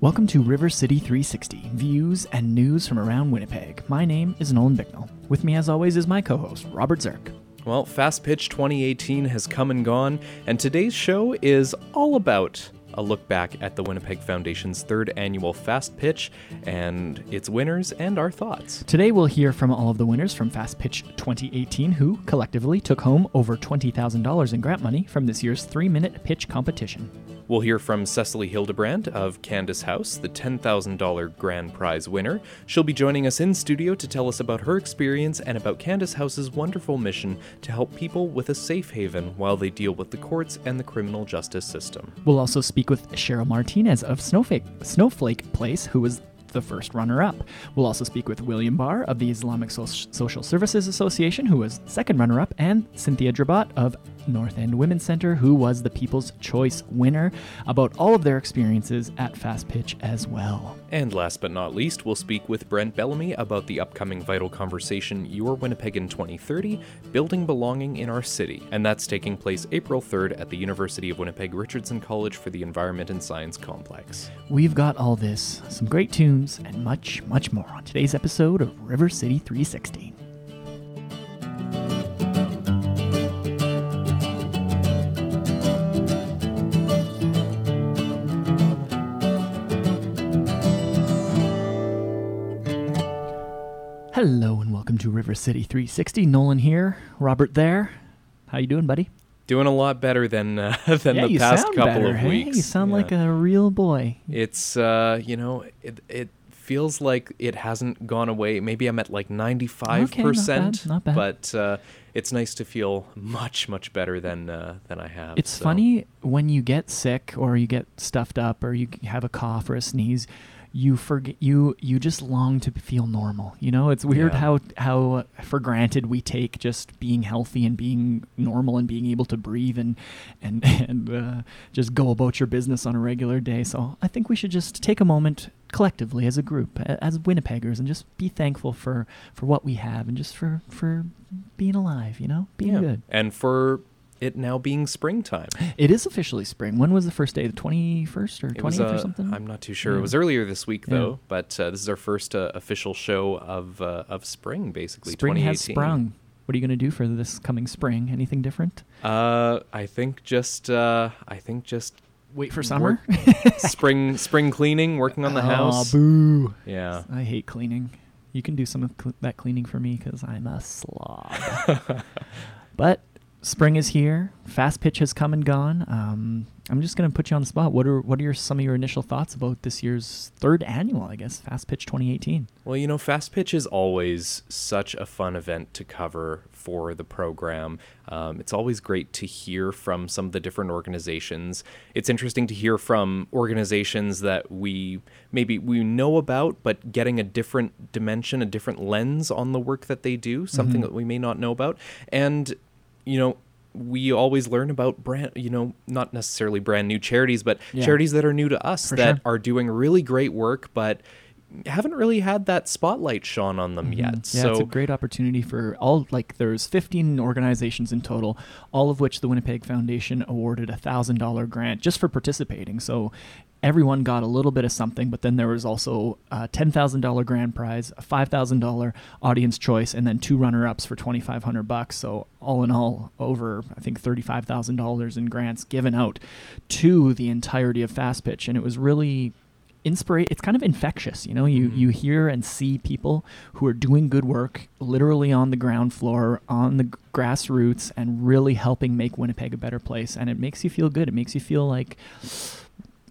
Welcome to River City 360, views and news from around Winnipeg. My name is Nolan Bicknell. With me, as always, is my co host, Robert Zirk. Well, Fast Pitch 2018 has come and gone, and today's show is all about a look back at the Winnipeg Foundation's third annual Fast Pitch and its winners and our thoughts. Today, we'll hear from all of the winners from Fast Pitch 2018 who collectively took home over $20,000 in grant money from this year's three minute pitch competition. We'll hear from Cecily Hildebrand of Candace House, the $10,000 grand prize winner. She'll be joining us in studio to tell us about her experience and about Candace House's wonderful mission to help people with a safe haven while they deal with the courts and the criminal justice system. We'll also speak with Cheryl Martinez of Snowflake, Snowflake Place, who was the first runner up. We'll also speak with William Barr of the Islamic so- Social Services Association, who was second runner up, and Cynthia Drabat of North End Women's Center, who was the People's Choice winner, about all of their experiences at Fast Pitch as well. And last but not least, we'll speak with Brent Bellamy about the upcoming vital conversation Your Winnipeg in 2030 Building Belonging in Our City. And that's taking place April 3rd at the University of Winnipeg Richardson College for the Environment and Science Complex. We've got all this, some great tunes, and much, much more on today's episode of River City 360. Hello and welcome to River City 360. Nolan here, Robert there. How you doing, buddy? Doing a lot better than uh, than yeah, the past couple better, of hey? weeks. You sound Yeah. like a real boy. It's uh, you know, it it feels like it hasn't gone away. Maybe I'm at like 95%, not bad. but uh, it's nice to feel much much better than uh, than I have. It's so. funny when you get sick or you get stuffed up or you have a cough or a sneeze, you forget you you just long to feel normal. You know, it's weird Yeah. how how for granted we take just being healthy and being normal and being able to breathe and and and uh, just go about your business on a regular day. So I think we should just take a moment collectively as a group as Winnipeggers and just be thankful for for what we have and just for for being alive. You know, being Yeah. good. And for it now being springtime. It is officially spring. When was the first day? The twenty first or It was, twentieth or uh, something? I'm not too sure. Yeah. It was earlier this week Yeah. though, but uh, this is our first uh, official show of uh, of spring, basically. Spring has sprung. What are you going to do for this coming spring? Anything different? Uh, I think just uh, I think just Wait for summer. spring spring cleaning, working on the house. Aw, boo! Yeah. I hate cleaning. You can do some of cl- that cleaning for me because I'm a slob. but spring is here. Fast pitch has come and gone. Um, I'm just going to put you on the spot. What are what are your, some of your initial thoughts about this year's third annual? I guess Fast Pitch 2018. Well, you know, Fast Pitch is always such a fun event to cover for the program. Um, it's always great to hear from some of the different organizations. It's interesting to hear from organizations that we maybe we know about, but getting a different dimension, a different lens on the work that they do, something Mhm. that we may not know about. And, you know, we always learn about brand, you know, not necessarily brand new charities, but Yeah. charities that are new to us For that sure. are doing really great work, but haven't really had that spotlight shone on them yet. Mhm. Yeah, so it's a great opportunity for all like there's 15 organizations in total, all of which the Winnipeg Foundation awarded a thousand dollar grant just for participating. So everyone got a little bit of something, but then there was also a ten thousand dollar grand prize, a five thousand dollar audience choice, and then two runner ups for 2,500 bucks. So all in all, over I think thirty five thousand dollars in grants given out to the entirety of Fast Pitch, and it was really inspira- it's kind of infectious you know you Mhm. you hear and see people who are doing good work literally on the ground floor on the g- grassroots and really helping make winnipeg a better place and it makes you feel good it makes you feel like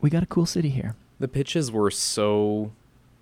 we got a cool city here the pitches were so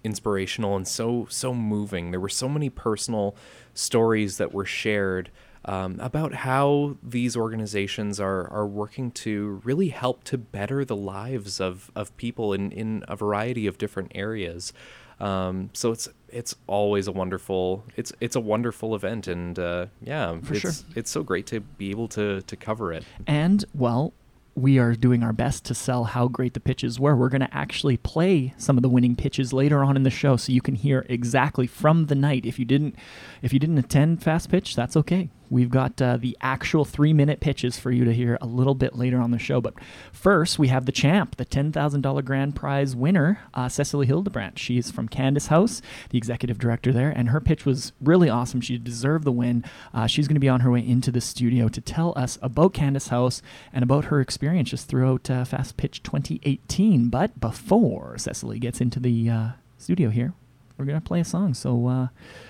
inspirational and so so moving. There were so many personal stories that were shared um, about how these organizations are are working to really help to better the lives of of people in in a variety of different areas. Um, so it's it's always a wonderful it's it's a wonderful event and uh, yeah For it's sure. it's so great to be able to to cover it. And, well, we are doing our best to sell how great the pitches were. We're going to actually play some of the winning pitches later on in the show so you can hear exactly from the night. If you didn't if you didn't attend Fast Pitch, that's okay. We've got uh, the actual three minute pitches for you to hear a little bit later on the show. But first, we have the champ, the $10,000 grand prize winner, uh, Cecily Hildebrandt. She's from Candace House, the executive director there, and her pitch was really awesome. She deserved the win. Uh, she's going to be on her way into the studio to tell us about Candace House and about her experience just throughout uh, Fast Pitch 2018. But before Cecily gets into the uh, studio here, we're going to play a song. So, uh,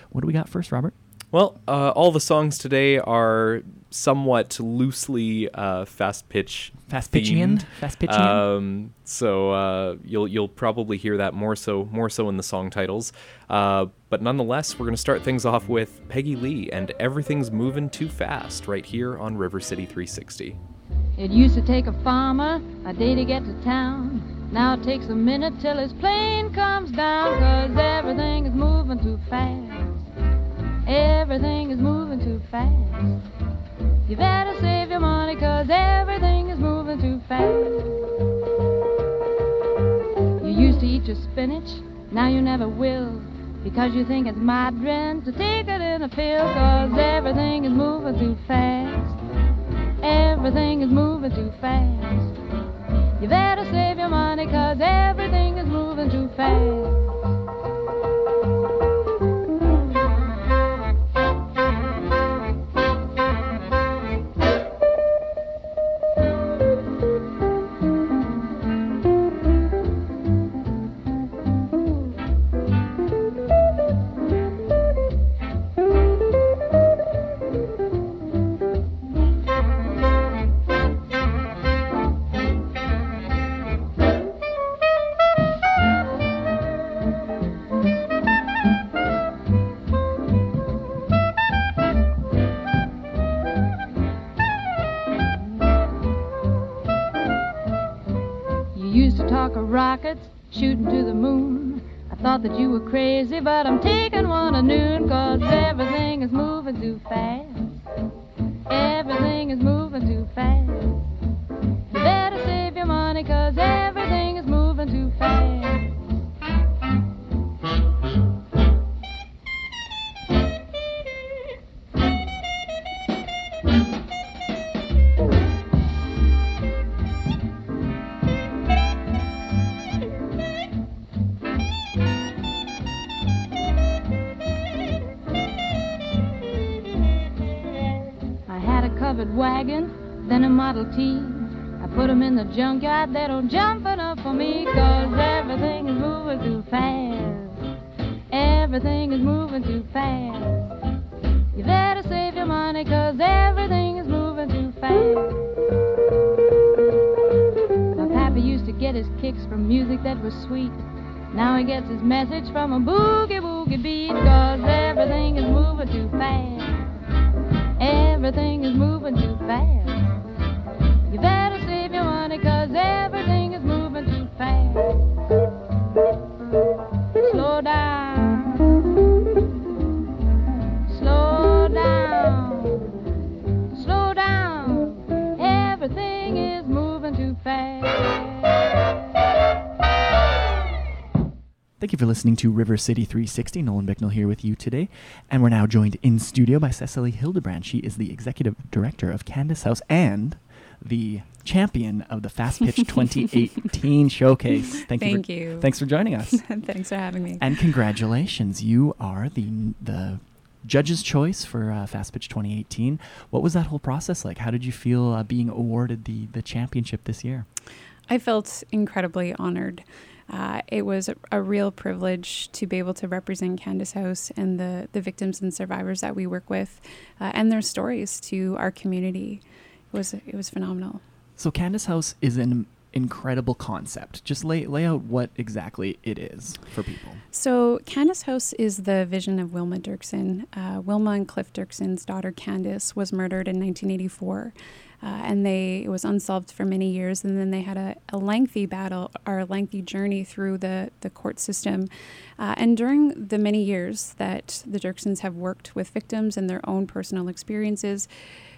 what do we got first, Robert? Well, uh, all the songs today are somewhat loosely uh, fast pitch, fast pitching, fast pitching. Um, so uh, you'll you'll probably hear that more so more so in the song titles. Uh, but nonetheless, we're going to start things off with Peggy Lee and "Everything's Moving Too Fast" right here on River City 360. It used to take a farmer a day to get to town. Now it takes a minute till his plane comes down, cause everything is moving too fast. Everything is moving too fast. You better save your money cause everything is moving too fast. You used to eat your spinach, now you never will. Because you think it's modern to take it in a pill cause everything is moving too fast. Everything is moving too fast. You better save your money cause everything is moving too fast. Thought that you were crazy, but I'm taking one at noon, cause everything is moving too fast. Everything is moving too fast. Junkyard, they don't jump enough for me, cause everything is moving too fast. Everything is moving too fast. You better save your money, cause everything is moving too fast. My pappy used to get his kicks from music that was sweet. Now he gets his message from a boogie woogie beat, cause everything is moving too fast. Everything is moving too fast. You for listening to River City 360. Nolan Bicknell here with you today. And we're now joined in studio by Cecily Hildebrand. She is the executive director of Candace House and the champion of the Fast Pitch 2018 showcase. Thank, Thank you, for, you. Thanks for joining us. thanks for having me. And congratulations, you are the the judge's choice for uh, Fast Pitch 2018. What was that whole process like? How did you feel uh, being awarded the the championship this year? I felt incredibly honored. Uh, it was a, a, real privilege to be able to represent Candace House and the, the victims and survivors that we work with uh, and their stories to our community was it was phenomenal. So Candace House is an incredible concept. Just lay lay out what exactly it is for people. So Candace House is the vision of Wilma Derksen. Uh, Wilma and Cliff Derksen's daughter Candace was murdered in 1984. Uh, and they it was unsolved for many years and then they had a, a lengthy battle or a lengthy journey through the, the court system uh, and during the many years that the Derksens have worked with victims and their own personal experiences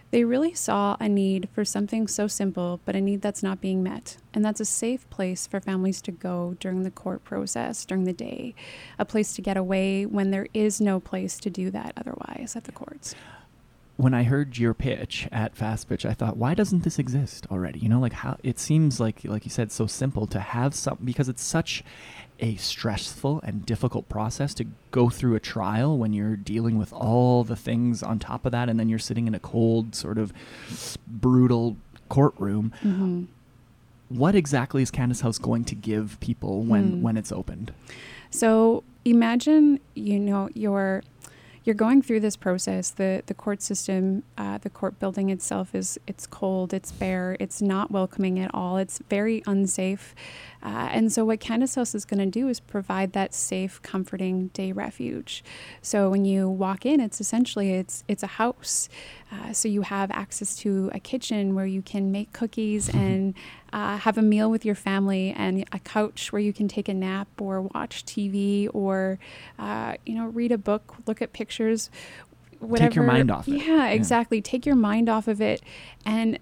they really saw a need for something so simple, but a need that's not being met. And that's a safe place for families to go during the court process, during the day, a place to get away when there is no place to do that otherwise at the courts. When I heard your pitch at Fast Pitch, I thought, why doesn't this exist already? You know, like how it seems like, like you said, so simple to have some because it's such a stressful and difficult process to go through a trial when you're dealing with all the things on top of that, and then you're sitting in a cold, sort of brutal courtroom. Mm-hmm. What exactly is Candace House going to give people when Hmm. when it's opened? So imagine, you know, you're you're going through this process. The the court system, uh, the court building itself is it's cold, it's bare, it's not welcoming at all. It's very unsafe. Uh, and so what Candace House is going to do is provide that safe, comforting day refuge. So when you walk in, it's essentially it's it's a house. Uh, so you have access to a kitchen where you can make cookies and uh, have a meal with your family, and a couch where you can take a nap or watch TV or uh, you know read a book, look at pictures. Whatever. Take your mind off it. Yeah, exactly. Take your mind off of it and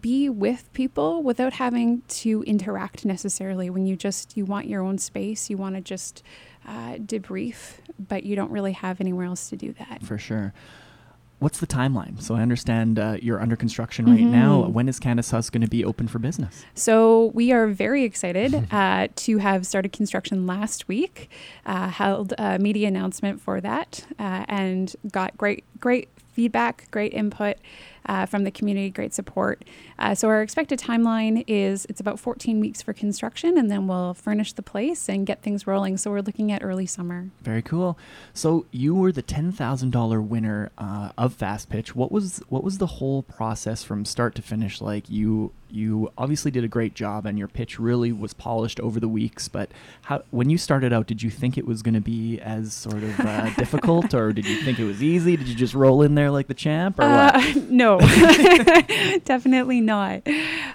be with people without having to interact necessarily. When you just you want your own space, you want to just uh, debrief, but you don't really have anywhere else to do that. For sure. What's the timeline? So I understand uh, you're under construction right now. Mhm. When is Candace House going to be open for business? So we are very excited uh, to have started construction last week. Uh, held a media announcement for that, uh, and got great great feedback, great input uh, from the community, great support. Uh, so our expected timeline is it's about 14 weeks for construction, and then we'll furnish the place and get things rolling. So we're looking at early summer. Very cool. So you were the ten thousand dollar winner uh, of Fast Pitch. What was what was the whole process from start to finish like? You you obviously did a great job, and your pitch really was polished over the weeks. But how when you started out, did you think it was going to be as sort of uh, difficult, or did you think it was easy? Did you just roll in there like the champ, or Uh, what? no, definitely not.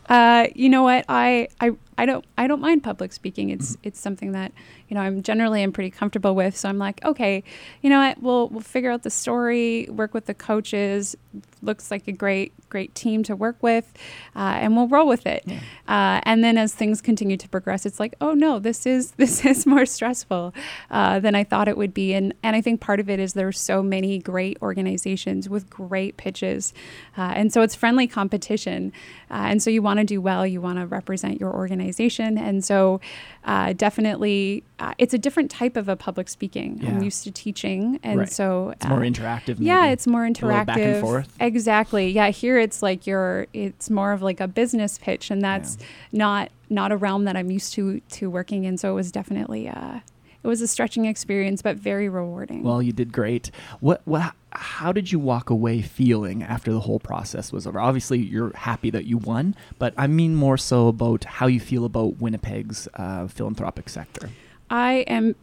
Uh, you know what? I, I I don't I don't mind public speaking. It's it's something that you know I'm generally I'm pretty comfortable with. So I'm like, okay, you know what? We'll we'll figure out the story, work with the coaches. Looks like a great great team to work with, uh, and we'll roll with it. Yeah. Uh, and then as things continue to progress, it's like, oh no, this is this is more stressful uh, than I thought it would be. And and I think part of it is there's so many great organizations with great pitches, uh, and so it's friendly competition. Uh, and so you want to do well, you want to represent your organization, and so uh, definitely uh, it's a different type of a public speaking. Yeah. I'm used to teaching, and Right. so It's more uh, interactive. yeah, maybe. it's more interactive. back and forth. Exactly. Yeah, here it's like you're it's more of like a business pitch and that's not not a realm that I'm used to to working in. So it was definitely uh it was a stretching experience but very rewarding. Well, you did great. What what how did you walk away feeling after the whole process was over? Obviously, you're happy that you won, but I mean more so about how you feel about Winnipeg's uh, philanthropic sector. I am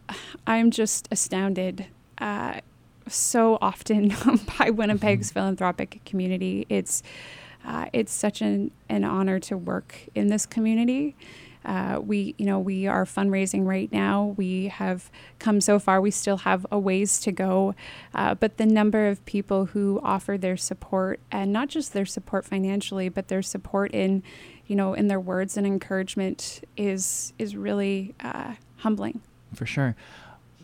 I'm just astounded uh, so often by Winnipeg's philanthropic community. It's uh, it's such an, an honor to work in this community. Uh, we, you know, we are fundraising right now. We have come so far. We still have a ways to go, uh, but the number of people who offer their support, and not just their support financially, but their support in, you know, in their words and encouragement, is is really uh, humbling. For sure.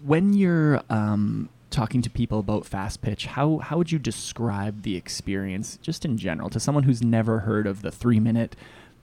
When you're um, talking to people about fast pitch, how how would you describe the experience just in general to someone who's never heard of the three minute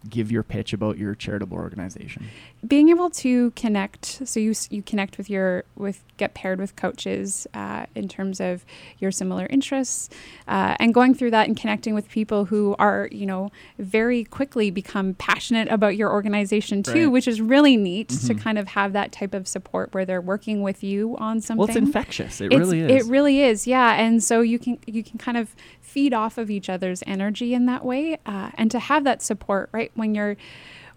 give your pitch about your charitable organization? being able to connect so you you connect with your with get paired with coaches uh, in terms of your similar interests uh, and going through that and connecting with people who are you know very quickly become passionate about your organization too Right. which is really neat to Mhm. kind of have that type of support where they're working with you on something Well, it's infectious. It it's- really is. It really is, yeah. And so you can you can kind of feed off of each other's energy in that way, uh, and to have that support, right? When you're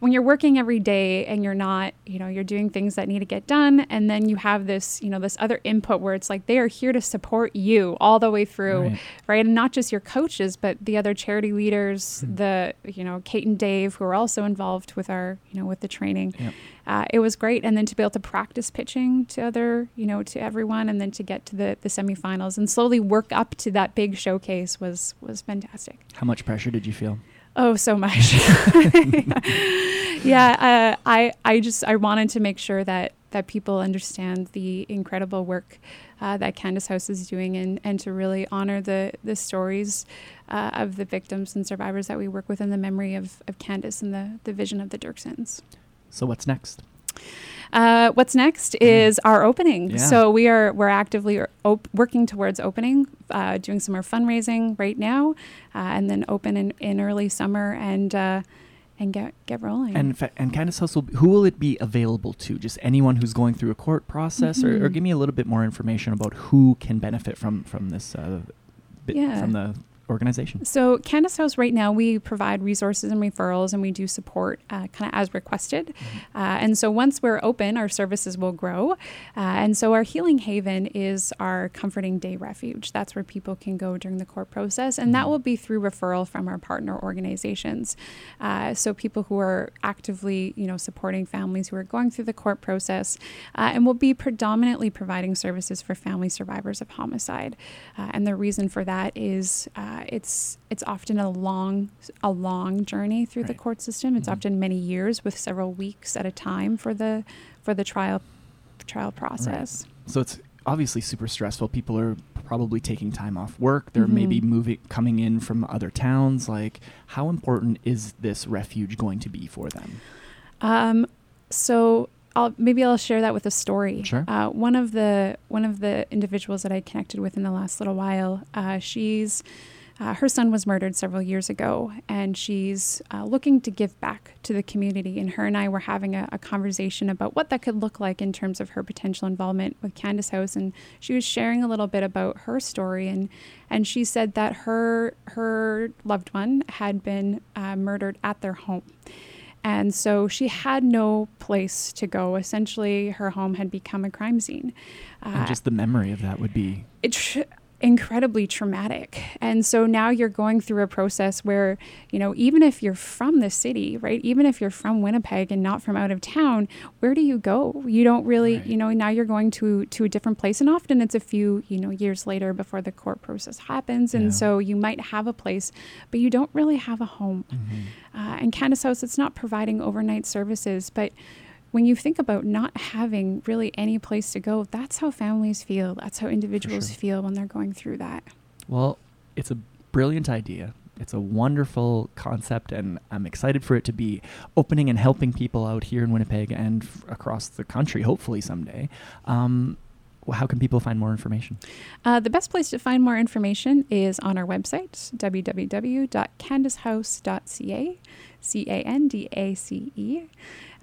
when you're working every day and you're not, you know, you're doing things that need to get done, and then you have this, you know, this other input where it's like they are here to support you all the way through, Right. right? And not just your coaches, but the other charity leaders, Hmm. the, you know, Kate and Dave who are also involved with our, you know, with the training Yep. uh, it was great. And then to be able to practice pitching to other, you know, to everyone, and then to get to the the semifinals and slowly work up to that big showcase was was fantastic. How much pressure did you feel? Oh, so much. yeah, uh, I I just I wanted to make sure that that people understand the incredible work uh, that Candace House is doing and, and to really honor the, the stories uh, of the victims and survivors that we work with in the memory of, of Candace and the, the vision of the Derksens. So what's next? Uh, what's next is our opening. Yeah. So we are we're actively op- working towards opening, uh, doing some more fundraising right now, uh, and then open in, in early summer and uh, and get get rolling. And fa- and Candace be, who will it be available to? Just anyone who's going through a court process, or, or Mhm. give me a little bit more information about who can benefit from from this uh, Yeah. from the organization. So, Candace House, right now, we provide resources and referrals, and we do support uh, kind of as requested. Uh, and so, once we're open, our services will grow. Uh, and so, our Healing Haven is our comforting day refuge. That's where people can go during the court process, and that Mhm. will be through referral from our partner organizations. Uh, so, people who are actively, you know, supporting families who are going through the court process, uh, and will be predominantly providing services for family survivors of homicide. Uh, and the reason for that is uh, it's it's often a long a long journey through the court system. It's Mhm. often many years with several weeks at a time for the for the trial trial process. So it's obviously super stressful. People are probably taking time off work. They're maybe Mhm. moving, coming in from other towns. Like, how important is this refuge going to be for them? Um, so I'll maybe I'll share that with a story. Sure. Uh, one of the one of the individuals that I connected with in the last little while, uh, she's uh, her son was murdered several years ago, and she's uh, looking to give back to the community. And her and I were having a, a conversation about what that could look like in terms of her potential involvement with Candace House. And she was sharing a little bit about her story, and and she said that her her loved one had been uh, murdered at their home. And so she had no place to go. Essentially, her home had become a crime scene. Uh, and just the memory of that would be tr- incredibly traumatic. And so now you're going through a process where, you know, even if you're from the city, right? Even if you're from Winnipeg and not from out of town, where do you go? You don't really, Right. you know, now you're going to to a different place and often it's a few, you know, years later before the court process happens and Yeah. so you might have a place, but you don't really have a home. Mm-hmm. Uh, and Candace House, it's not providing overnight services, but when you think about not having really any place to go, that's how families feel. That's how individuals sure. feel when they're going through that. Well, it's a brilliant idea. It's a wonderful concept, and I'm excited for it to be opening and helping people out here in Winnipeg and f- across the country, hopefully someday. Um, how can people find more information? Uh, the best place to find more information is on our website, www.candacehouse.ca, C A N D A C E.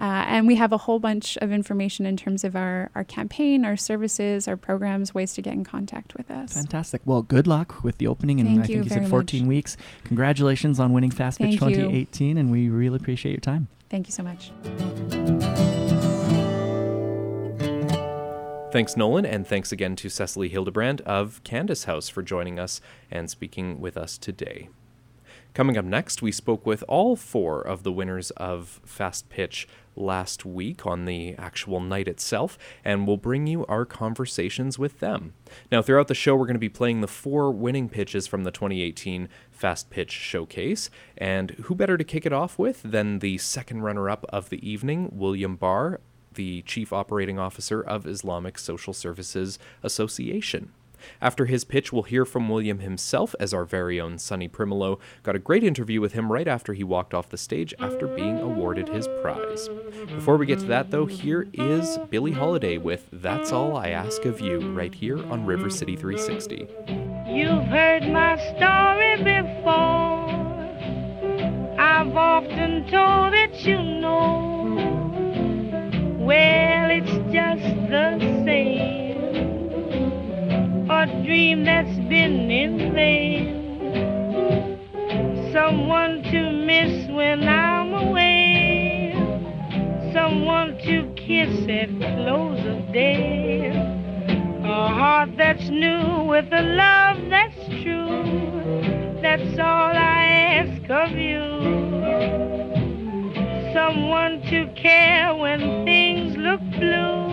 Uh, and we have a whole bunch of information in terms of our, our campaign, our services, our programs, ways to get in contact with us. Fantastic. Well, good luck with the opening, and Thank I think you you very said 14 much. weeks. Congratulations on winning Fast Pitch Thank you. 2018, and we really appreciate your time. Thank you so much. Thanks, Nolan, and thanks again to Cecily Hildebrand of Candace House for joining us and speaking with us today. Coming up next, we spoke with all four of the winners of Fast Pitch last week on the actual night itself, and we'll bring you our conversations with them. Now, throughout the show, we're going to be playing the four winning pitches from the 2018 Fast Pitch Showcase, and who better to kick it off with than the second runner up of the evening, William Barr, the Chief Operating Officer of Islamic Social Services Association. After his pitch, we'll hear from William himself as our very own Sonny Primolo got a great interview with him right after he walked off the stage after being awarded his prize. Before we get to that, though, here is Billie Holiday with That's All I Ask of You right here on River City 360. You've heard my story before. I've often told it, you know. Well, it's just the same. A dream that's been in vain. Someone to miss when I'm away. Someone to kiss at close of day. A heart that's new with a love that's true. That's all I ask of you. Someone to care when things look blue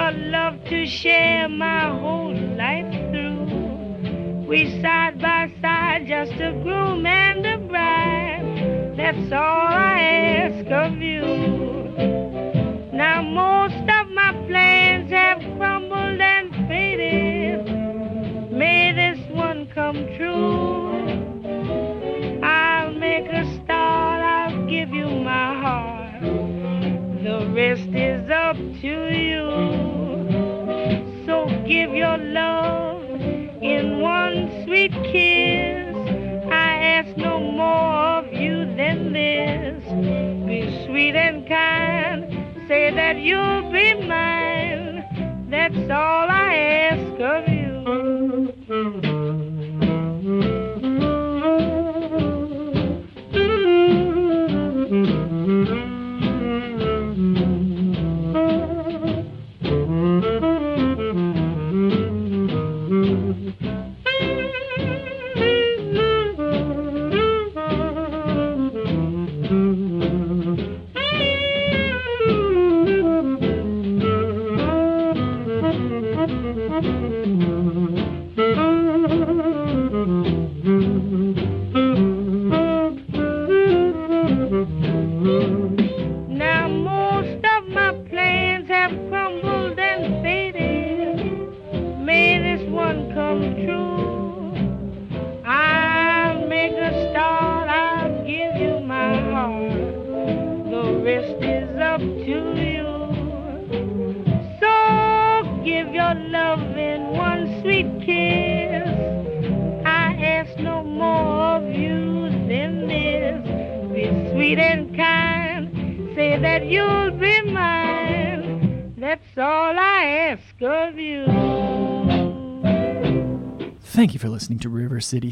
a love to share my whole life through. We side by side, just a groom and a bride. That's all I ask of you. Now most of my plans have crumbled and faded. May this one come true.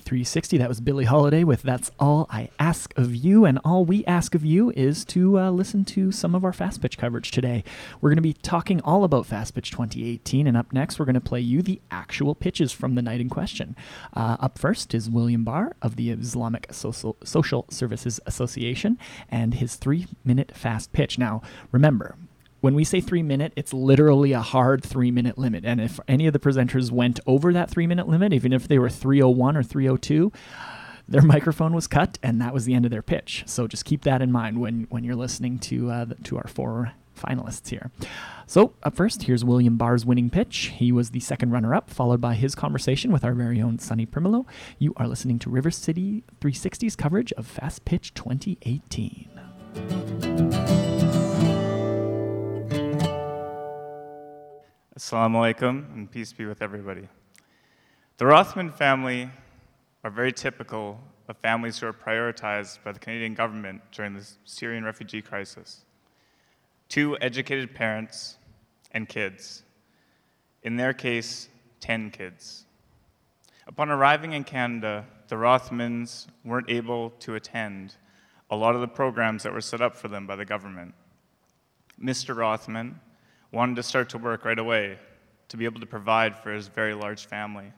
360. That was Billie Holiday with That's All I Ask of You. And all we ask of you is to uh, listen to some of our Fast Pitch coverage today. We're going to be talking all about Fast Pitch 2018. And up next, we're going to play you the actual pitches from the night in question. Uh, up first is William Barr of the Islamic Social, Social Services Association and his three minute fast pitch. Now, remember, when we say three minute, it's literally a hard three minute limit. And if any of the presenters went over that three minute limit, even if they were 301 or 302, their microphone was cut and that was the end of their pitch. So just keep that in mind when, when you're listening to, uh, the, to our four finalists here. So, up first, here's William Barr's winning pitch. He was the second runner up, followed by his conversation with our very own Sonny Primolo. You are listening to River City 360's coverage of Fast Pitch 2018. Assalamu alaikum and peace be with everybody. The Rothman family are very typical of families who are prioritized by the Canadian government during the Syrian refugee crisis. Two educated parents and kids. In their case, 10 kids. Upon arriving in Canada, the Rothmans weren't able to attend a lot of the programs that were set up for them by the government. Mr. Rothman wanted to start to work right away to be able to provide for his very large family.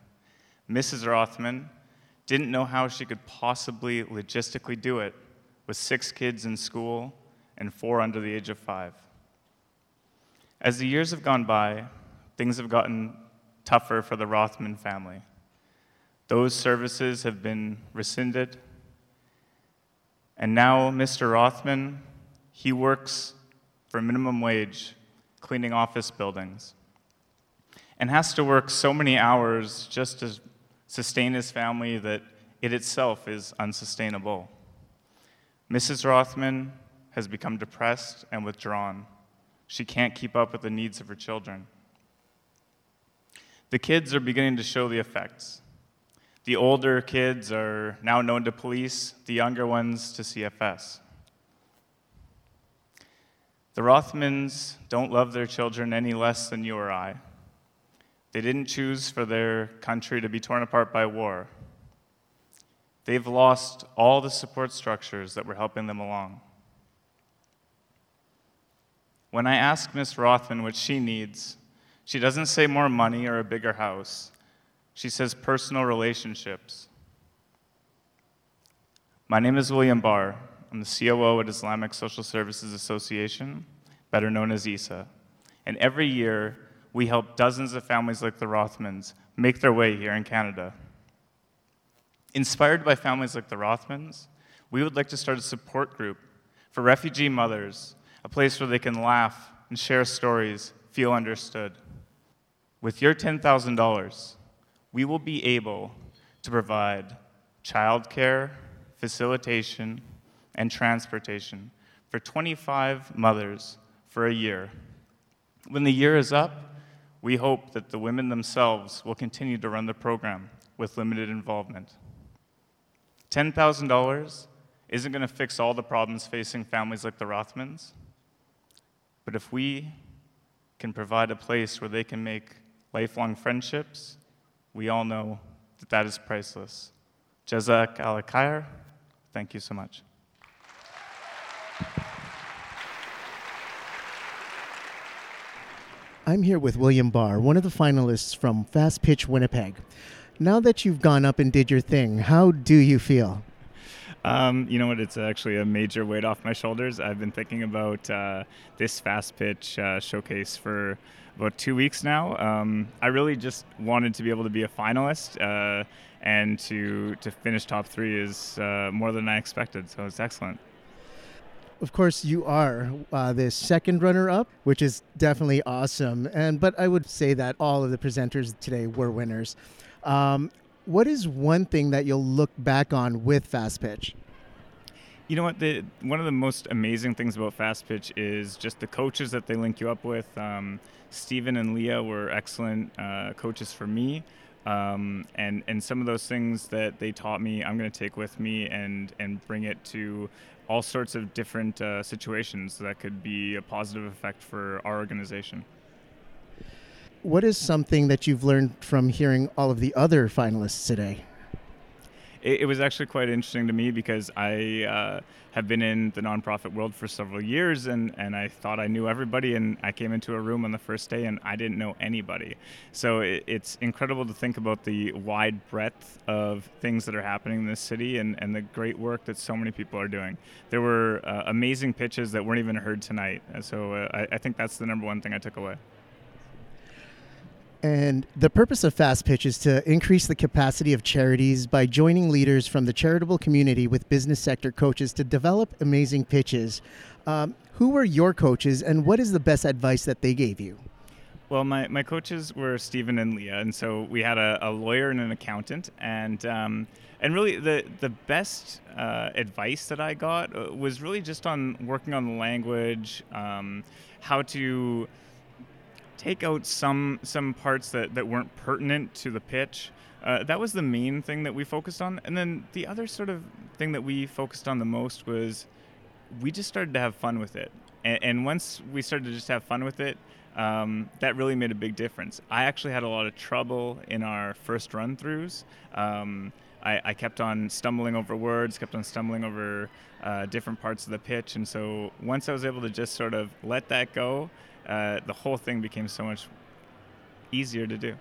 Mrs. Rothman didn't know how she could possibly logistically do it with six kids in school and four under the age of five. As the years have gone by, things have gotten tougher for the Rothman family. Those services have been rescinded. And now, Mr. Rothman, he works for minimum wage cleaning office buildings and has to work so many hours just to sustain his family that it itself is unsustainable. Mrs. Rothman has become depressed and withdrawn. She can't keep up with the needs of her children. The kids are beginning to show the effects. The older kids are now known to police, the younger ones to CFS. The Rothmans don't love their children any less than you or I. They didn't choose for their country to be torn apart by war. They've lost all the support structures that were helping them along. When I ask Miss Rothman what she needs, she doesn't say more money or a bigger house. She says personal relationships. My name is William Barr. I'm the COO at Islamic Social Services Association, better known as ISA. And every year, we help dozens of families like the Rothmans make their way here in Canada. Inspired by families like the Rothmans, we would like to start a support group for refugee mothers, a place where they can laugh and share stories, feel understood. With your $10,000, we will be able to provide childcare, facilitation, and transportation for 25 mothers for a year. When the year is up, we hope that the women themselves will continue to run the program with limited involvement. $10,000 isn't going to fix all the problems facing families like the Rothmans, but if we can provide a place where they can make lifelong friendships, we all know that that is priceless. Jazak al thank you so much. I'm here with William Barr, one of the finalists from Fast Pitch Winnipeg. Now that you've gone up and did your thing, how do you feel? Um, you know what? It's actually a major weight off my shoulders. I've been thinking about uh, this fast pitch uh, showcase for about two weeks now. Um, I really just wanted to be able to be a finalist, uh, and to to finish top three is uh, more than I expected. So it's excellent. Of course, you are uh, the second runner-up, which is definitely awesome. And but I would say that all of the presenters today were winners. Um, what is one thing that you'll look back on with Fast Pitch? You know what? The, one of the most amazing things about Fast Pitch is just the coaches that they link you up with. Um, Stephen and Leah were excellent uh, coaches for me. Um, and and some of those things that they taught me, I'm going to take with me and and bring it to all sorts of different uh, situations that could be a positive effect for our organization. What is something that you've learned from hearing all of the other finalists today? It, it, was actually quite interesting to me because I uh, have been in the nonprofit world for several years and, and I thought I knew everybody. And I came into a room on the first day and I didn't know anybody. So it, it's incredible to think about the wide breadth of things that are happening in this city and, and the great work that so many people are doing. There were uh, amazing pitches that weren't even heard tonight. So uh, I, I think that's the number one thing I took away. And the purpose of Fast Pitch is to increase the capacity of charities by joining leaders from the charitable community with business sector coaches to develop amazing pitches. Um, who were your coaches, and what is the best advice that they gave you? Well, my, my coaches were Stephen and Leah, and so we had a, a lawyer and an accountant, and um, and really the the best uh, advice that I got uh, was really just on working on the language, um, how to take out some some parts that, that weren't pertinent to the pitch. Uh, that was the main thing that we focused on. And then the other sort of thing that we focused on the most was we just started to have fun with it. And, and once we started to just have fun with it, um, that really made a big difference. I actually had a lot of trouble in our first run throughs. Um, I, I, kept on stumbling over words, kept on stumbling over uh, different parts of the pitch. And so once I was able to just sort of let that go uh, the whole thing became so much easier to do.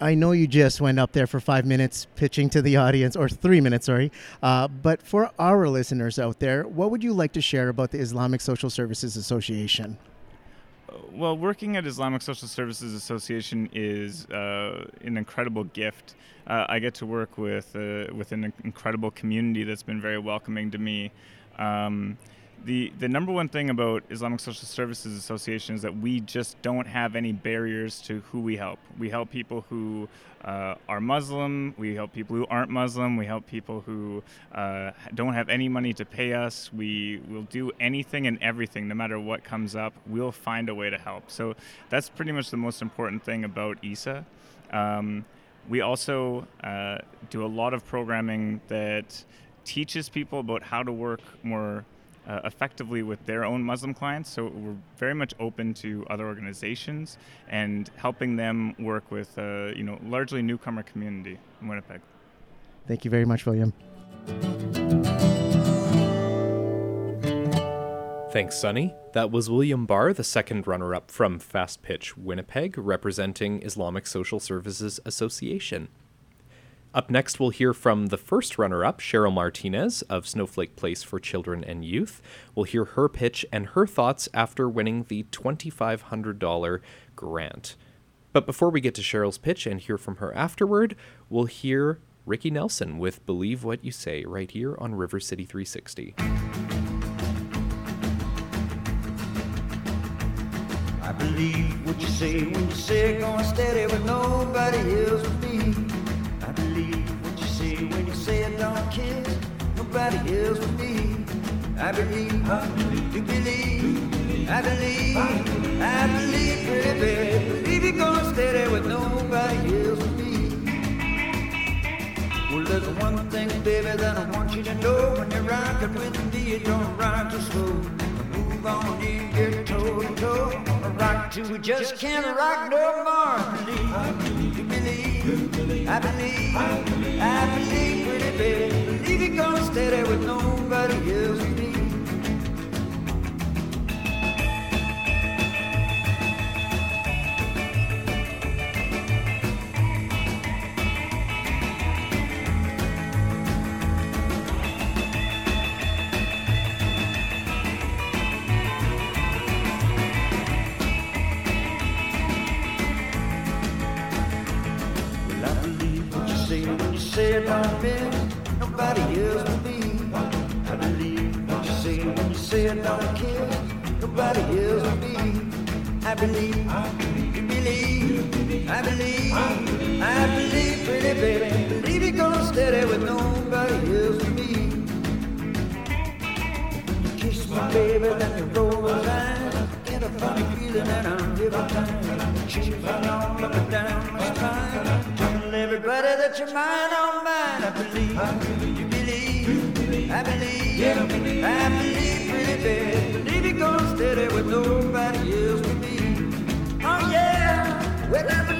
I know you just went up there for five minutes pitching to the audience, or three minutes, sorry. Uh, but for our listeners out there, what would you like to share about the Islamic Social Services Association? Well, working at Islamic Social Services Association is uh, an incredible gift. Uh, I get to work with uh, with an incredible community that's been very welcoming to me. Um, the the number one thing about Islamic Social Services Association is that we just don't have any barriers to who we help. We help people who uh, are Muslim. We help people who aren't Muslim. We help people who uh, don't have any money to pay us. We will do anything and everything, no matter what comes up. We'll find a way to help. So that's pretty much the most important thing about ISA. Um, we also uh, do a lot of programming that teaches people about how to work more uh, effectively with their own Muslim clients. So we're very much open to other organizations and helping them work with, uh, you know, largely newcomer community in Winnipeg. Thank you very much, William. Thanks, Sonny. That was William Barr, the second runner up from Fast Pitch Winnipeg, representing Islamic Social Services Association. Up next, we'll hear from the first runner up, Cheryl Martinez of Snowflake Place for Children and Youth. We'll hear her pitch and her thoughts after winning the $2,500 grant. But before we get to Cheryl's pitch and hear from her afterward, we'll hear Ricky Nelson with Believe What You Say right here on River City 360. I believe what you say when you say going steady, but nobody else nobody else but me. I believe, I believe, you believe, I believe, I believe, baby. Believe you're gonna stay there with nobody else but me. Well, there's one thing, baby, that I want you to know. When you're rocking with me, you don't rock too slow. Move on in, get toe to toe. Rock till we just can't rock no more. Believe, you believe, I believe, I believe, pretty baby. You're gonna stay there with nobody else but me. Well, I believe what you say when you say it like this. Nobody else will be. I believe what you say when you say it like kiss. Nobody else will be. I believe, you believe, I believe, I believe, pretty baby. Believe you're gonna there with nobody else me. Kiss my baby, then you roll those eyes. A funny feeling that I'm time. Chasing all up and down my spine. Tell everybody that you're mine, all mine. I believe, you believe, I believe, I believe, pretty baby. Believe you're stay there with nobody else but me. Oh yeah, well I believe, believe,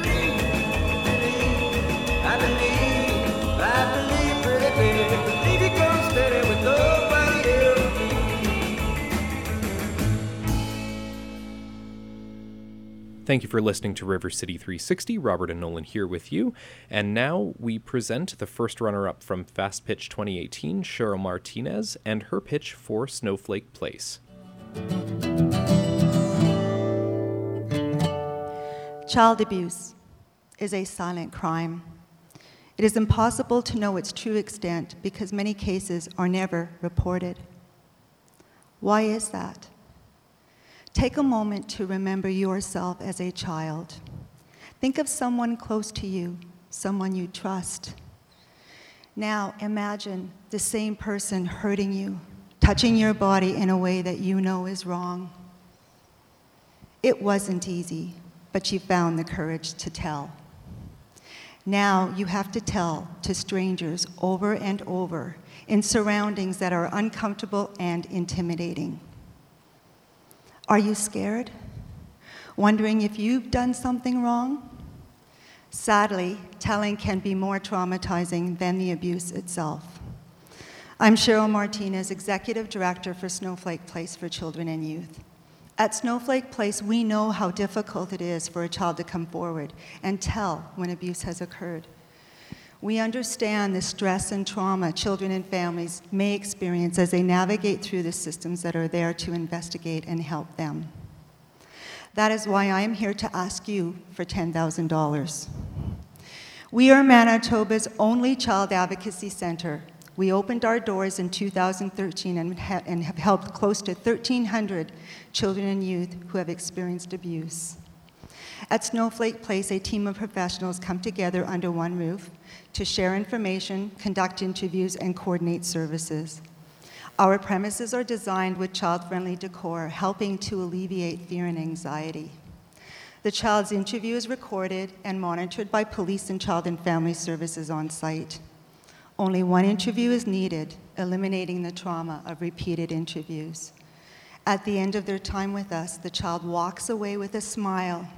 Thank you for listening to River City 360. Robert and Nolan here with you. And now we present the first runner up from Fast Pitch 2018, Cheryl Martinez, and her pitch for Snowflake Place. Child abuse is a silent crime. It is impossible to know its true extent because many cases are never reported. Why is that? Take a moment to remember yourself as a child. Think of someone close to you, someone you trust. Now imagine the same person hurting you, touching your body in a way that you know is wrong. It wasn't easy, but you found the courage to tell. Now you have to tell to strangers over and over in surroundings that are uncomfortable and intimidating. Are you scared? Wondering if you've done something wrong? Sadly, telling can be more traumatizing than the abuse itself. I'm Cheryl Martinez, Executive Director for Snowflake Place for Children and Youth. At Snowflake Place, we know how difficult it is for a child to come forward and tell when abuse has occurred. We understand the stress and trauma children and families may experience as they navigate through the systems that are there to investigate and help them. That is why I am here to ask you for $10,000. We are Manitoba's only child advocacy center. We opened our doors in 2013 and, ha- and have helped close to 1,300 children and youth who have experienced abuse. At Snowflake Place, a team of professionals come together under one roof to share information, conduct interviews, and coordinate services. Our premises are designed with child friendly decor, helping to alleviate fear and anxiety. The child's interview is recorded and monitored by police and child and family services on site. Only one interview is needed, eliminating the trauma of repeated interviews. At the end of their time with us, the child walks away with a smile,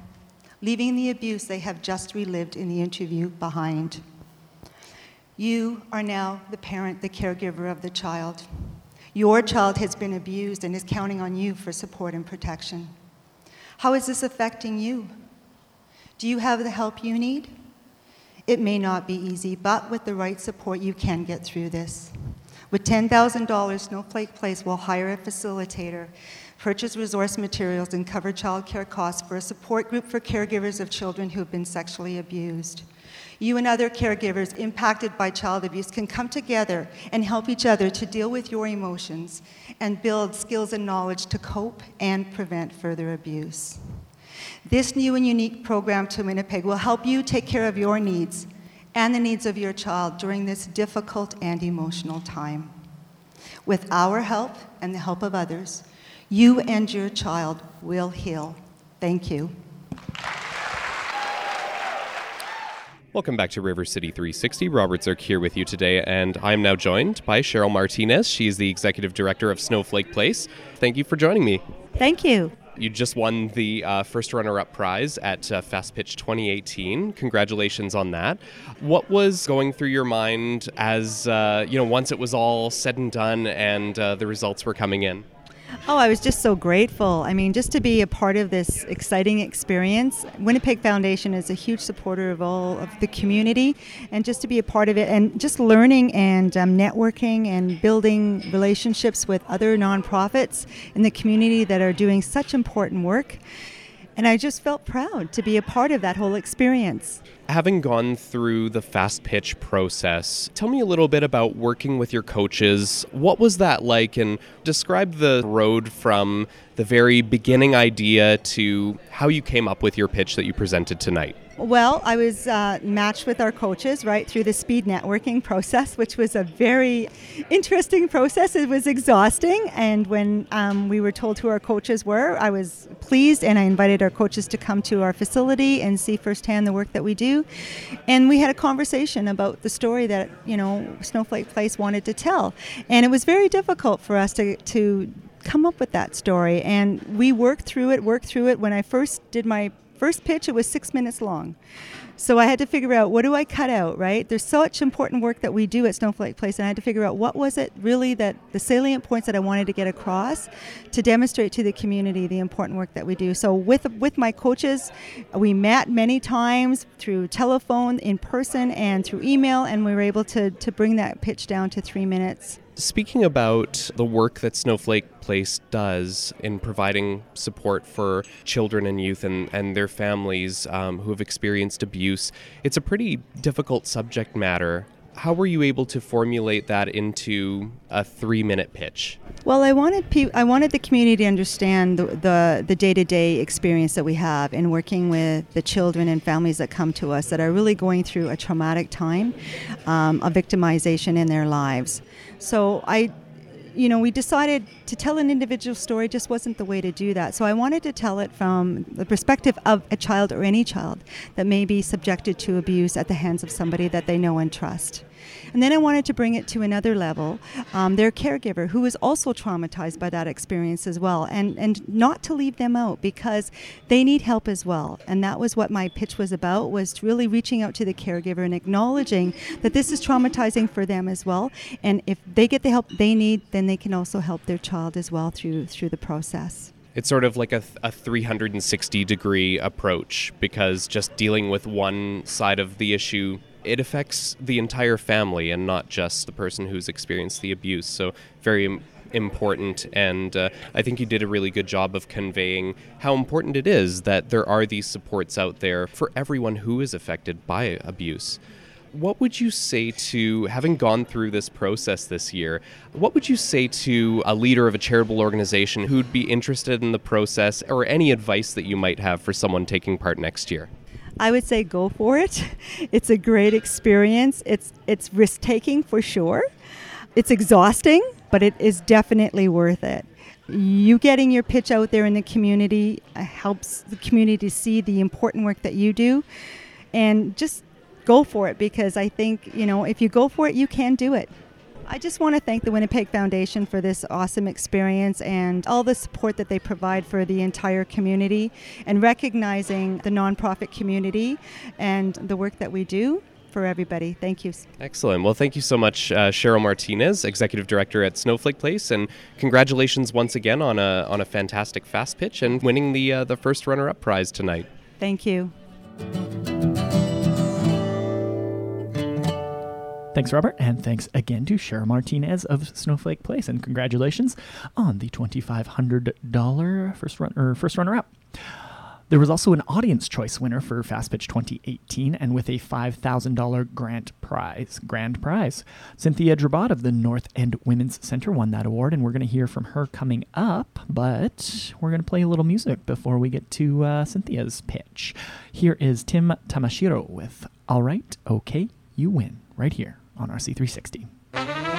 leaving the abuse they have just relived in the interview behind. You are now the parent, the caregiver of the child. Your child has been abused and is counting on you for support and protection. How is this affecting you? Do you have the help you need? It may not be easy, but with the right support, you can get through this. With $10,000, Snowflake Place will hire a facilitator, purchase resource materials, and cover childcare costs for a support group for caregivers of children who have been sexually abused. You and other caregivers impacted by child abuse can come together and help each other to deal with your emotions and build skills and knowledge to cope and prevent further abuse. This new and unique program to Winnipeg will help you take care of your needs and the needs of your child during this difficult and emotional time. With our help and the help of others, you and your child will heal. Thank you. Welcome back to River City 360. Robert Zirk here with you today, and I'm now joined by Cheryl Martinez. She is the executive director of Snowflake Place. Thank you for joining me. Thank you. You just won the uh, first runner-up prize at uh, Fast Pitch 2018. Congratulations on that. What was going through your mind as uh, you know once it was all said and done and uh, the results were coming in? Oh, I was just so grateful. I mean, just to be a part of this exciting experience. Winnipeg Foundation is a huge supporter of all of the community, and just to be a part of it and just learning and um, networking and building relationships with other nonprofits in the community that are doing such important work. And I just felt proud to be a part of that whole experience. Having gone through the fast pitch process, tell me a little bit about working with your coaches. What was that like? And describe the road from the very beginning idea to how you came up with your pitch that you presented tonight. Well, I was uh, matched with our coaches right through the speed networking process, which was a very interesting process. It was exhausting, and when um, we were told who our coaches were, I was pleased, and I invited our coaches to come to our facility and see firsthand the work that we do. And we had a conversation about the story that you know Snowflake Place wanted to tell, and it was very difficult for us to to come up with that story. And we worked through it, worked through it. When I first did my first pitch, it was six minutes long. So I had to figure out what do I cut out, right? There's such important work that we do at Snowflake Place, and I had to figure out what was it really that the salient points that I wanted to get across to demonstrate to the community the important work that we do. So with with my coaches, we met many times through telephone, in person, and through email, and we were able to to bring that pitch down to three minutes. Speaking about the work that Snowflake Place does in providing support for children and youth and, and their families um, who have experienced abuse, it's a pretty difficult subject matter. How were you able to formulate that into a three minute pitch? Well, I wanted pe- I wanted the community to understand the, the, the day-to-day experience that we have in working with the children and families that come to us that are really going through a traumatic time, um, a victimization in their lives. So I you know, we decided to tell an individual story just wasn't the way to do that. So I wanted to tell it from the perspective of a child or any child that may be subjected to abuse at the hands of somebody that they know and trust. And then I wanted to bring it to another level. Um, their caregiver, who is also traumatized by that experience as well, and, and not to leave them out because they need help as well. And that was what my pitch was about, was really reaching out to the caregiver and acknowledging that this is traumatizing for them as well. And if they get the help they need, then they can also help their child as well through through the process. It's sort of like a, a 360 degree approach because just dealing with one side of the issue it affects the entire family and not just the person who's experienced the abuse. So, very important. And uh, I think you did a really good job of conveying how important it is that there are these supports out there for everyone who is affected by abuse. What would you say to, having gone through this process this year, what would you say to a leader of a charitable organization who'd be interested in the process or any advice that you might have for someone taking part next year? I would say go for it. It's a great experience. It's it's risk taking for sure. It's exhausting, but it is definitely worth it. You getting your pitch out there in the community uh, helps the community see the important work that you do, and just go for it because I think you know if you go for it, you can do it. I just want to thank the Winnipeg Foundation for this awesome experience and all the support that they provide for the entire community and recognizing the nonprofit community and the work that we do for everybody. Thank you. Excellent. Well, thank you so much, uh, Cheryl Martinez, Executive Director at Snowflake Place, and congratulations once again on a on a fantastic fast pitch and winning the uh, the first runner up prize tonight. Thank you. Thanks, Robert, and thanks again to Cheryl Martinez of Snowflake Place, and congratulations on the twenty-five hundred dollar first first runner-up. There was also an audience choice winner for Fast Pitch 2018, and with a $5,000 grant prize, grand prize. Cynthia Drebot of the North End Women's Center won that award, and we're going to hear from her coming up. But we're going to play a little music before we get to uh, Cynthia's pitch. Here is Tim Tamashiro with "All Right, Okay, You Win," right here on RC360.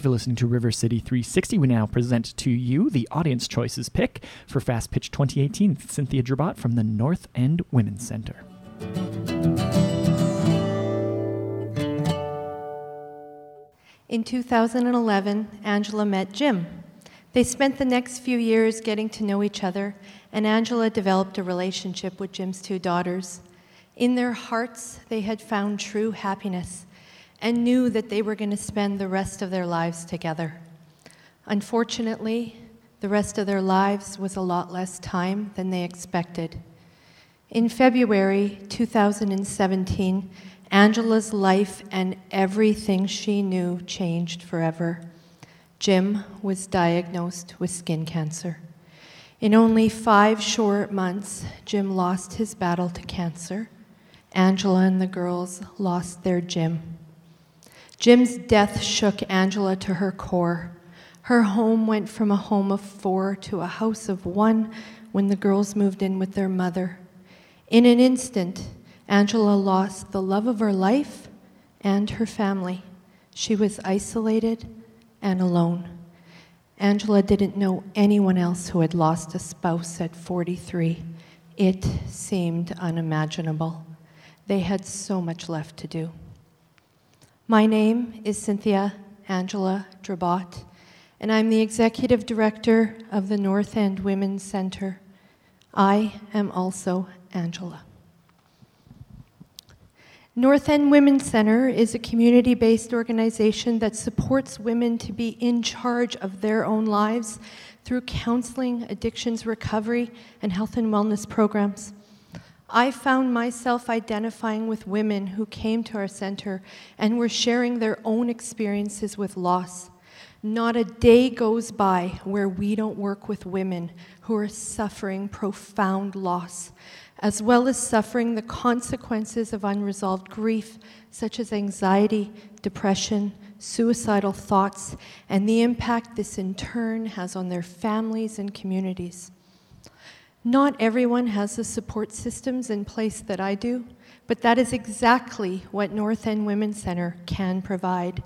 You for listening to River City 360. We now present to you the audience choices pick for Fast Pitch 2018. Cynthia Drebot from the North End Women's Center. In 2011, Angela met Jim. They spent the next few years getting to know each other, and Angela developed a relationship with Jim's two daughters. In their hearts, they had found true happiness and knew that they were going to spend the rest of their lives together. Unfortunately, the rest of their lives was a lot less time than they expected. In February 2017, Angela's life and everything she knew changed forever. Jim was diagnosed with skin cancer. In only five short months, Jim lost his battle to cancer. Angela and the girls lost their Jim. Jim's death shook Angela to her core. Her home went from a home of four to a house of one when the girls moved in with their mother. In an instant, Angela lost the love of her life and her family. She was isolated and alone. Angela didn't know anyone else who had lost a spouse at 43. It seemed unimaginable. They had so much left to do. My name is Cynthia Angela Drebot, and I'm the executive director of the North End Women's Center. I am also Angela. North End Women's Center is a community based organization that supports women to be in charge of their own lives through counseling, addictions recovery, and health and wellness programs. I found myself identifying with women who came to our center and were sharing their own experiences with loss. Not a day goes by where we don't work with women who are suffering profound loss, as well as suffering the consequences of unresolved grief, such as anxiety, depression, suicidal thoughts, and the impact this in turn has on their families and communities. Not everyone has the support systems in place that I do, but that is exactly what North End Women's Center can provide.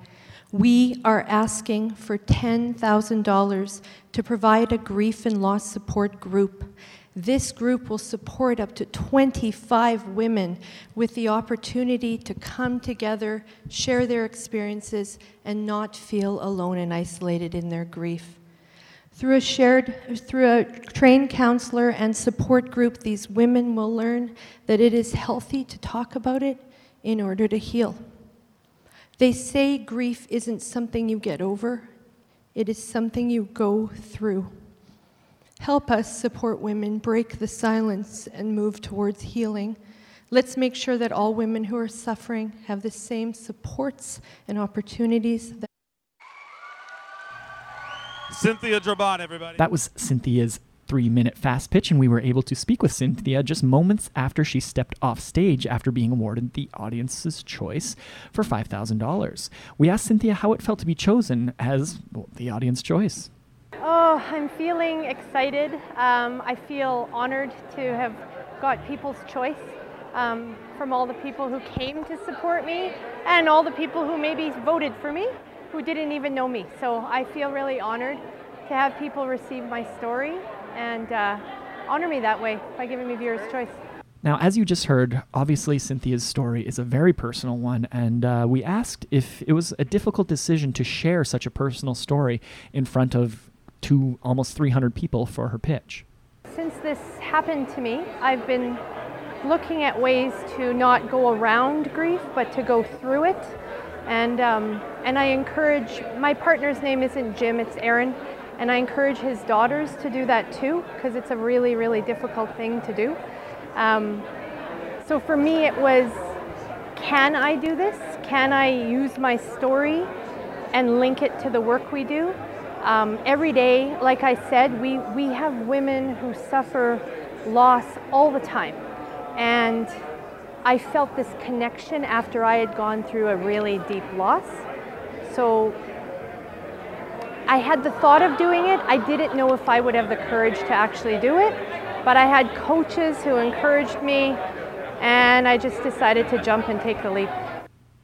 We are asking for $10,000 to provide a grief and loss support group. This group will support up to 25 women with the opportunity to come together, share their experiences, and not feel alone and isolated in their grief. Through a shared, through a trained counselor and support group, these women will learn that it is healthy to talk about it in order to heal. They say grief isn't something you get over, it is something you go through. Help us support women break the silence and move towards healing. Let's make sure that all women who are suffering have the same supports and opportunities that Cynthia Drebot, everybody. That was Cynthia's three minute fast pitch, and we were able to speak with Cynthia just moments after she stepped off stage after being awarded the audience's choice for $5,000. We asked Cynthia how it felt to be chosen as well, the audience choice. Oh, I'm feeling excited. Um, I feel honored to have got People's Choice um, from all the people who came to support me and all the people who maybe voted for me who didn't even know me. So I feel really honored to have people receive my story and uh, honor me that way by giving me Viewer's Choice. Now, as you just heard, obviously Cynthia's story is a very personal one, and uh, we asked if it was a difficult decision to share such a personal story in front of two, almost 300 people for her pitch. Since this happened to me, I've been looking at ways to not go around grief, but to go through it. And, um, and I encourage, my partner's name isn't Jim, it's Aaron. And I encourage his daughters to do that too, because it's a really, really difficult thing to do. Um, so for me, it was can I do this? Can I use my story and link it to the work we do? Um, every day, like I said, we, we have women who suffer loss all the time. And I felt this connection after I had gone through a really deep loss. So I had the thought of doing it. I didn't know if I would have the courage to actually do it, but I had coaches who encouraged me, and I just decided to jump and take the leap.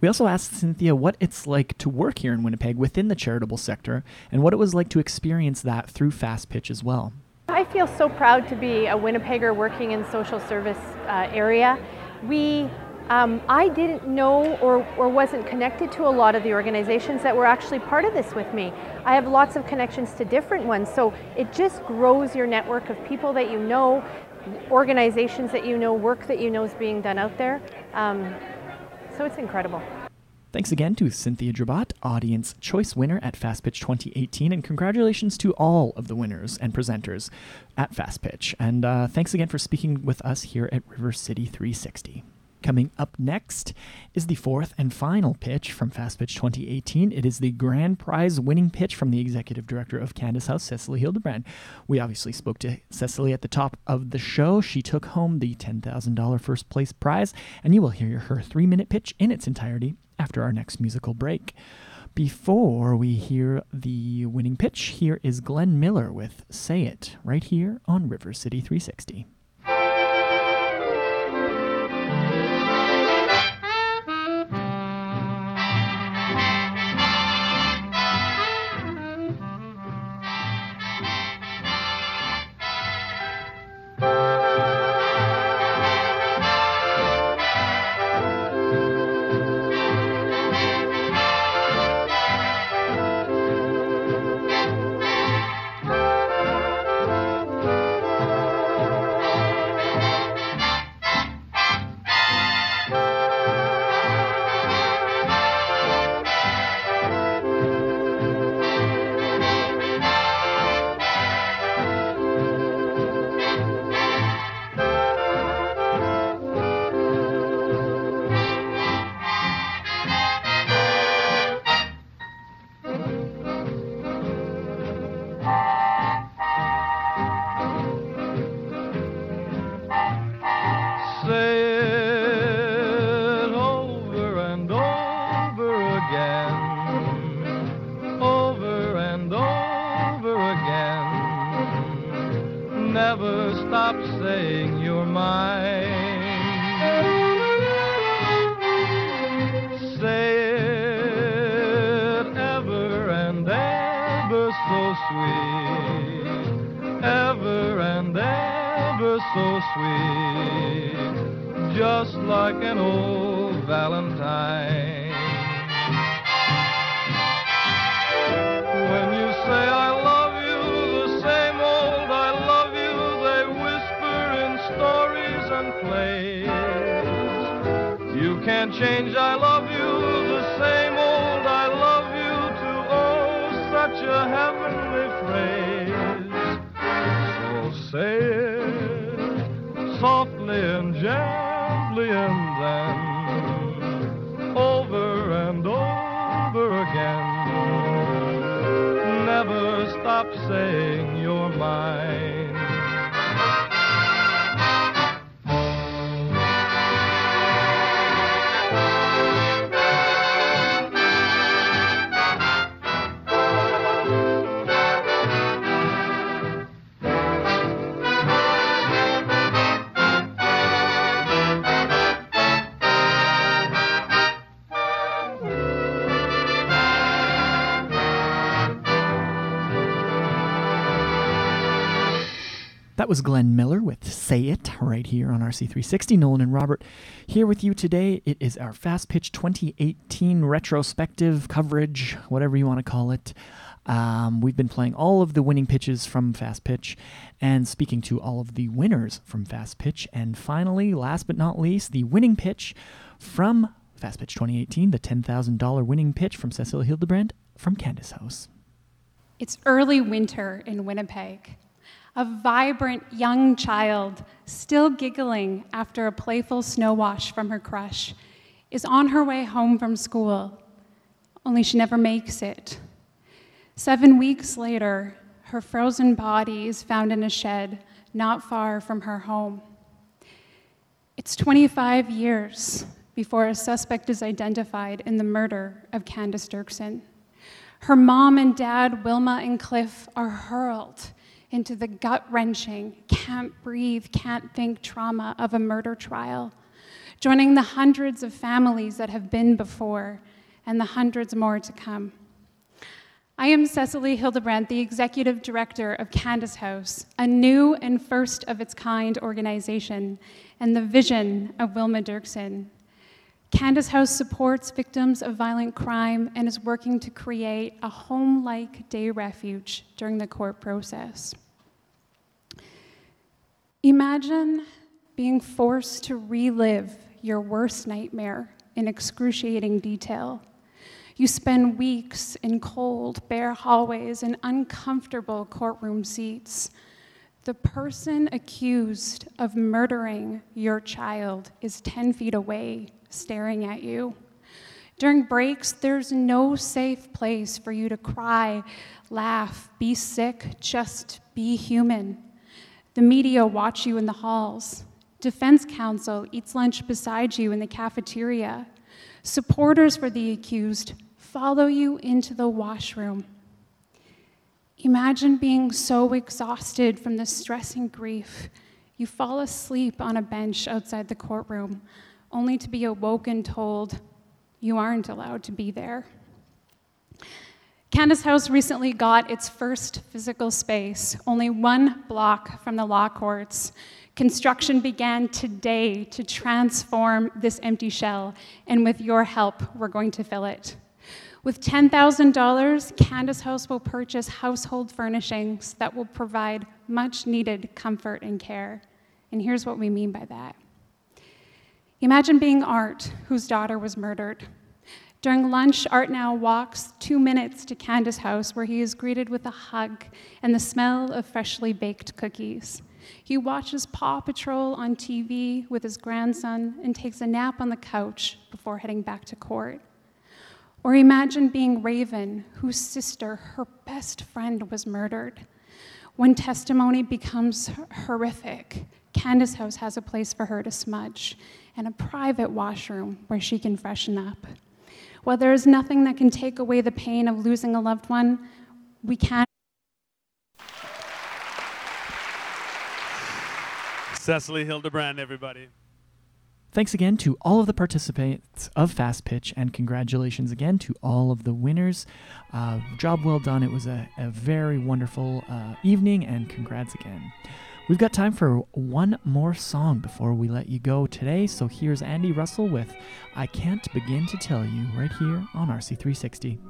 We also asked Cynthia what it's like to work here in Winnipeg within the charitable sector and what it was like to experience that through Fast Pitch as well. I feel so proud to be a Winnipegger working in social service uh, area. We um, I didn't know or, or wasn't connected to a lot of the organizations that were actually part of this with me. I have lots of connections to different ones, so it just grows your network of people that you know, organizations that you know, work that you know is being done out there. Um, so it's incredible. Thanks again to Cynthia Drebot, Audience Choice winner at Fast Pitch 2018, and congratulations to all of the winners and presenters at Fast Pitch. And uh, thanks again for speaking with us here at River City 360. Coming up next is the fourth and final pitch from Fast Pitch 2018. It is the grand prize winning pitch from the executive director of Candace House, Cecily Hildebrand. We obviously spoke to Cecily at the top of the show. She took home the $10,000 first place prize, and you will hear her three minute pitch in its entirety after our next musical break. Before we hear the winning pitch, here is Glenn Miller with Say It right here on River City 360. Was Glenn Miller with Say It right here on RC360. Nolan and Robert here with you today. It is our Fast Pitch 2018 retrospective coverage, whatever you want to call it. Um, we've been playing all of the winning pitches from Fast Pitch and speaking to all of the winners from Fast Pitch. And finally, last but not least, the winning pitch from Fast Pitch 2018, the $10,000 winning pitch from Cecily Hildebrand from Candace House. It's early winter in Winnipeg. A vibrant young child, still giggling after a playful snow wash from her crush, is on her way home from school, only she never makes it. Seven weeks later, her frozen body is found in a shed not far from her home. It's 25 years before a suspect is identified in the murder of Candace Derksen. Her mom and dad, Wilma and Cliff, are hurled into the gut wrenching, can't breathe, can't think trauma of a murder trial, joining the hundreds of families that have been before and the hundreds more to come. I am Cecily Hildebrand, the executive director of Candace House, a new and first of its kind organization, and the vision of Wilma Derksen. Candace House supports victims of violent crime and is working to create a home like day refuge during the court process. Imagine being forced to relive your worst nightmare in excruciating detail. You spend weeks in cold, bare hallways and uncomfortable courtroom seats. The person accused of murdering your child is 10 feet away, staring at you. During breaks, there's no safe place for you to cry, laugh, be sick, just be human. The media watch you in the halls. Defense counsel eats lunch beside you in the cafeteria. Supporters for the accused follow you into the washroom. Imagine being so exhausted from the stress and grief, you fall asleep on a bench outside the courtroom, only to be awoken told you aren't allowed to be there. Candace House recently got its first physical space, only one block from the law courts. Construction began today to transform this empty shell, and with your help, we're going to fill it. With $10,000, Candace House will purchase household furnishings that will provide much needed comfort and care. And here's what we mean by that. Imagine being Art, whose daughter was murdered. During lunch, Art now walks two minutes to Candace House, where he is greeted with a hug and the smell of freshly baked cookies. He watches Paw Patrol on TV with his grandson and takes a nap on the couch before heading back to court. Or imagine being Raven, whose sister, her best friend, was murdered. When testimony becomes horrific, Candace House has a place for her to smudge and a private washroom where she can freshen up. While there is nothing that can take away the pain of losing a loved one, we can. Cecily Hildebrand, everybody. Thanks again to all of the participants of Fast Pitch, and congratulations again to all of the winners. Uh, job well done. It was a, a very wonderful uh, evening, and congrats again. We've got time for one more song before we let you go today. So here's Andy Russell with I Can't Begin to Tell You right here on RC360.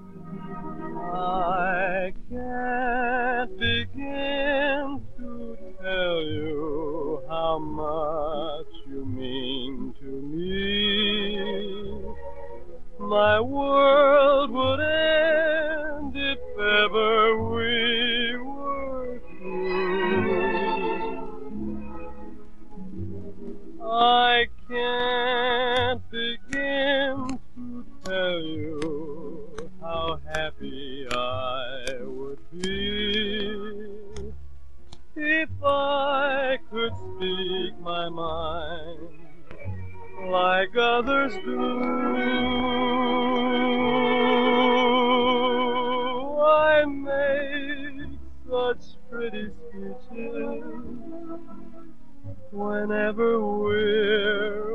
I can't begin to tell you how much you mean to me. My world would end like others do. I make such pretty speeches whenever we're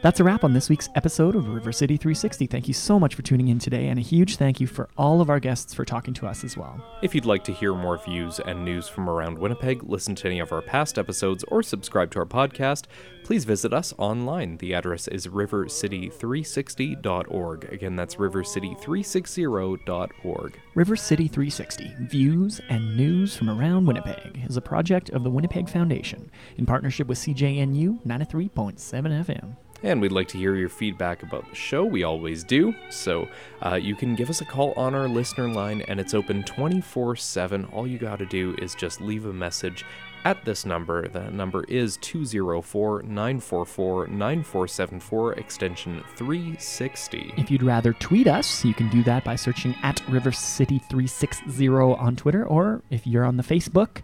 That's a wrap on this week's episode of River City 360. Thank you so much for tuning in today, and a huge thank you for all of our guests for talking to us as well. If you'd like to hear more views and news from around Winnipeg, listen to any of our past episodes, or subscribe to our podcast, please visit us online. The address is rivercity360.org. Again, that's rivercity360.org. River City 360 Views and News from Around Winnipeg is a project of the Winnipeg Foundation in partnership with CJNU 93.7 FM. And we'd like to hear your feedback about the show. We always do. So uh, you can give us a call on our listener line, and it's open 24 7. All you got to do is just leave a message at this number. That number is 204 944 9474, extension 360. If you'd rather tweet us, you can do that by searching at River City 360 on Twitter, or if you're on the Facebook,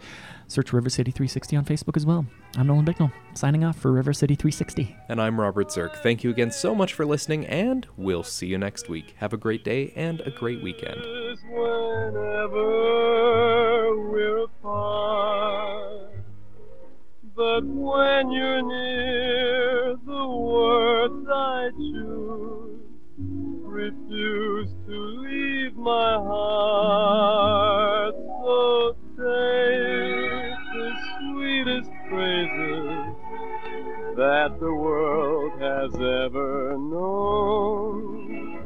search River City 360 on Facebook as well. I'm Nolan Bicknell, signing off for River City 360. And I'm Robert Zirk. Thank you again so much for listening, and we'll see you next week. Have a great day and a great weekend. whenever we're apart. But when you're near, the words I choose refuse to leave my heart. That the world has ever known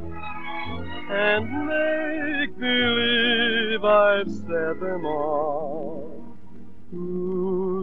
and make believe I've said them all. Ooh.